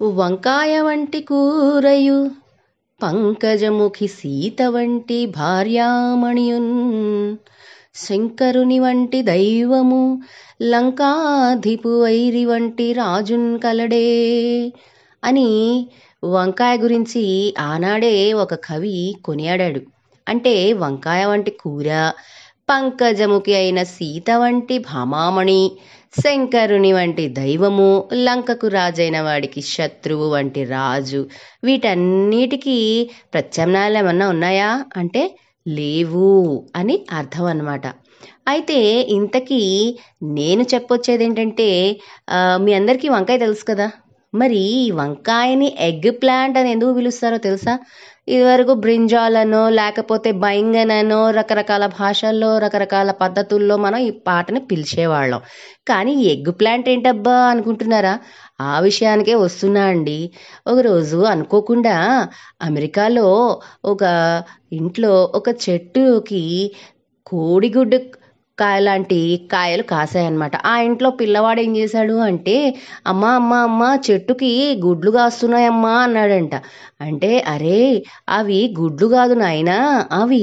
వంకాయ వంటి కూరయు పంకజముఖి సీత వంటి భార్యామణియున్. శంకరుని వంటి దైవము లంకాధిపు వైరి వంటి రాజున్ కలడే అని వంకాయ గురించి ఆనాడే ఒక కవి కొనియాడాడు. అంటే వంకాయ వంటి కూర పంకజముఖి అయిన సీత వంటి భామామణి శంకరుని వంటి దైవము లంకకు రాజైన వాడికి శత్రువు వంటి రాజు వీటన్నిటికీ ప్రత్యామ్నాయాలు ఏమన్నా ఉన్నాయా? అంటే లేవు అని అర్థం అన్నమాట. అయితే ఇంతకీ నేను చెప్పొచ్చేది ఏంటంటే మీ అందరికీ వంకాయ తెలుసు కదా? మరి ఈ వంకాయని ఎగ్ ప్లాంట్ అని ఎందుకు పిలుస్తారో తెలుసా? ఇదివరకు బ్రింజాలనో లేకపోతే బైంగన్ అనో రకరకాల భాషల్లో రకరకాల పద్ధతుల్లో మనం ఈ పాటని పిలిచేవాళ్ళం. కానీ ఎగ్ ప్లాంట్ ఏంటబ్బా అనుకుంటున్నారా? ఆ విషయానికే వస్తున్నా అండి. ఒకరోజు అనుకోకుండా అమెరికాలో ఒక ఇంట్లో ఒక చెట్టుకి కోడిగుడ్డు కాయ లాంటి కాయలు కాసాయన్నమాట. ఆ ఇంట్లో పిల్లవాడు ఏం చేశాడు అంటే అమ్మ అమ్మ అమ్మ చెట్టుకి గుడ్లు కాస్తున్నాయమ్మా అన్నాడంట. అంటే అరే అవి గుడ్లు కాదు నాయనా అవి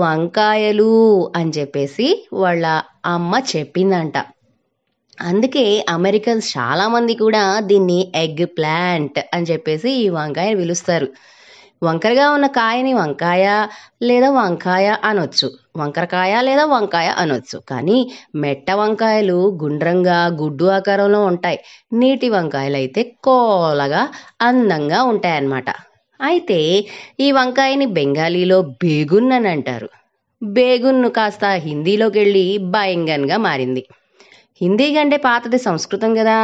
వంకాయలు అని చెప్పేసి వాళ్ళ అమ్మ చెప్పిందంట. అందుకే అమెరికన్స్ చాలామంది కూడా దీన్ని ఎగ్ ప్లాంట్ అని చెప్పేసి ఈ వంకాయని పిలుస్తారు. వంకరగా ఉన్న కాయని వంకాయ లేదా వంకాయ అనొచ్చు. వంకరకాయ లేదా వంకాయ అనొచ్చు. కానీ మెట్ట వంకాయలు గుండ్రంగా గుడ్డు ఆకారంలో ఉంటాయి. నీటి వంకాయలు అయితే కోలగా అందంగా ఉంటాయన్నమాట. అయితే ఈ వంకాయని బెంగాలీలో బేగున్ అని అంటారు. బేగున్ను కాస్త హిందీలోకి వెళ్ళి బయంగన్గా మారింది. హిందీ కంటే పాతది సంస్కృతం కదా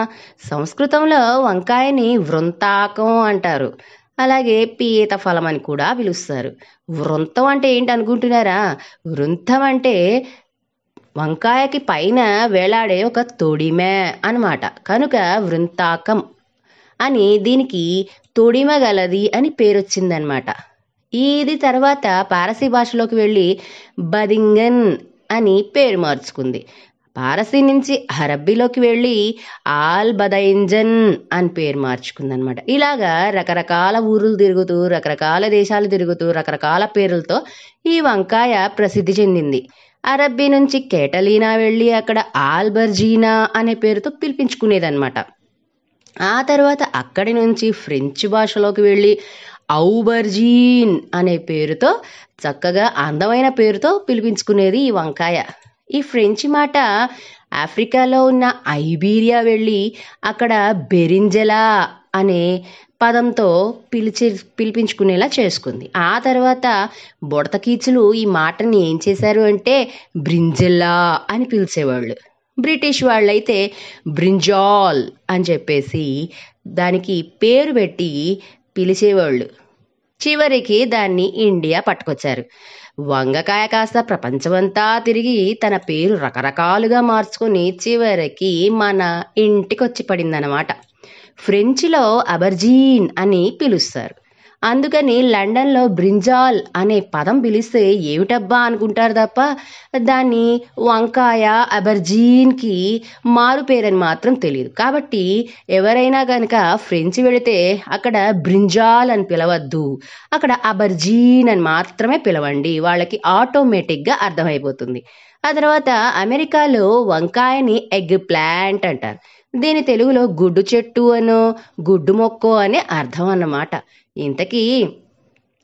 సంస్కృతంలో వంకాయని వృంతాకం అంటారు. అలాగే పీత ఫలం అని కూడా పిలుస్తారు. వృంతం అంటే ఏంటి అనుకుంటున్నారా? వృంతం అంటే వంకాయకి పైన వేలాడే ఒక తొడిమే అన్నమాట. కనుక వృంతాకం అని దీనికి తొడిమ గలది అని పేరు వచ్చిందనమాట ఇది తర్వాత పారసీ భాషలోకి వెళ్ళి బదింగన్ అని పేరు మార్చుకుంది. పారసీ నుంచి అరబ్బీలోకి వెళ్ళి ఆల్ బదైంజన్ అని పేరు మార్చుకుందనమాట. ఇలాగా రకరకాల ఊరులు తిరుగుతూ రకరకాల దేశాలు తిరుగుతూ రకరకాల పేర్లతో ఈ వంకాయ ప్రసిద్ధి చెందింది. అరబ్బీ నుంచి కేటలీనా వెళ్ళి అక్కడ ఆల్బర్జీనా అనే పేరుతో పిలిపించుకునేదన్నమాట ఆ తర్వాత అక్కడి నుంచి ఫ్రెంచ్ భాషలోకి వెళ్ళి ఔబర్జీన్ అనే పేరుతో చక్కగా అందమైన పేరుతో పిలిపించుకునేది ఈ వంకాయ. ఈ ఫ్రెంచి మాట ఆఫ్రికాలో ఉన్న ఐబీరియా వెళ్ళి అక్కడ బెరింజలా అనే పదంతో పిలిచి పిలిపించుకునేలా చేసుకుంది. ఆ తర్వాత బుడతకీచులు ఈ మాటని ఏం చేశారు అంటే బ్రింజలా అని పిలిచేవాళ్ళు. బ్రిటిష్ వాళ్ళైతే బ్రింజాల్ అని చెప్పేసి దానికి పేరు పెట్టి పిలిచేవాళ్ళు. చివరికి దాన్ని ఇండియా పట్టుకొచ్చారు. వంగకాయ కాస్త ప్రపంచమంతా తిరిగి తన పేరు రకరకాలుగా మార్చుకుని చివరికి మన ఇంటికొచ్చి పడిందనమాట ఫ్రెంచ్లో అబర్జీన్ అని పిలుస్తారు. అందుకని లండన్లో బ్రింజాల్ అనే పదం పిలిస్తే ఏమిటబ్బా అనుకుంటారు తప్ప దాన్ని వంకాయ అబర్జీన్కి మారు పేరని మాత్రం తెలియదు కాబట్టి ఎవరైనా కనుక ఫ్రెంచ్ వెళితే అక్కడ బ్రింజాల్ అని పిలవద్దు అక్కడ అబర్జీన్ అని మాత్రమే పిలవండి వాళ్ళకి ఆటోమేటిక్గా అర్థమైపోతుంది. ఆ తర్వాత అమెరికాలో వంకాయని ఎగ్ ప్లాంట్ అంటారు. దీని తెలుగులో గుడ్డు చెట్టు అనో గుడ్డు మొక్కో అనే అర్థం అన్నమాట. ఇంతకీ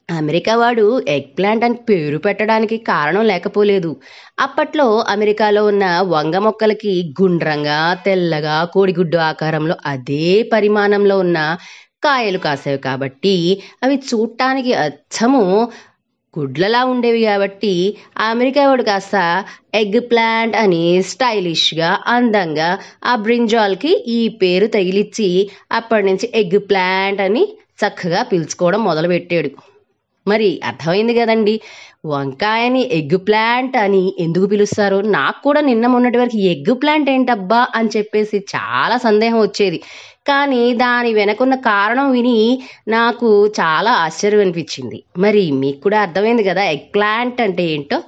అమెరికా వాడు ఎగ్ ప్లాంట్ అని పేరు పెట్టడానికి కారణం లేకపోలేదు. అప్పట్లో అమెరికాలో ఉన్న వంగ మొక్కలకి గుండ్రంగా తెల్లగా కోడిగుడ్డు ఆకారంలో అదే పరిమాణంలో ఉన్న కాయలు కాసేవి కాబట్టి అవి చూడటానికి అచ్చము గుడ్లలా ఉండేవి కాబట్టి ఆ అమెరికా వాడు కాస్త ఎగ్ ప్లాంట్ అని స్టైలిష్గా అందంగా ఆ బ్రింజాల్కి ఈ పేరు తగిలిచ్చి అప్పటి నుంచి ఎగ్ ప్లాంట్ అని చక్కగా పిలుచుకోవడం మొదలుపెట్టాడు. మరి అర్థమైంది కదండి. వంకాయని ఎగ్ ప్లాంట్ అని ఎందుకు పిలుస్తారు? నాకు కూడా నిన్న మొన్నటి వరకు ఎగ్ ప్లాంట్ ఏంటబ్బా అని చెప్పేసి చాలా సందేహం వచ్చేది. కానీ దాని వెనకున్న కారణం విని నాకు చాలా ఆశ్చర్యం అనిపించింది. మరి మీకు కూడా అర్థమైంది కదా ఎగ్ ప్లాంట్ అంటే ఏంటో?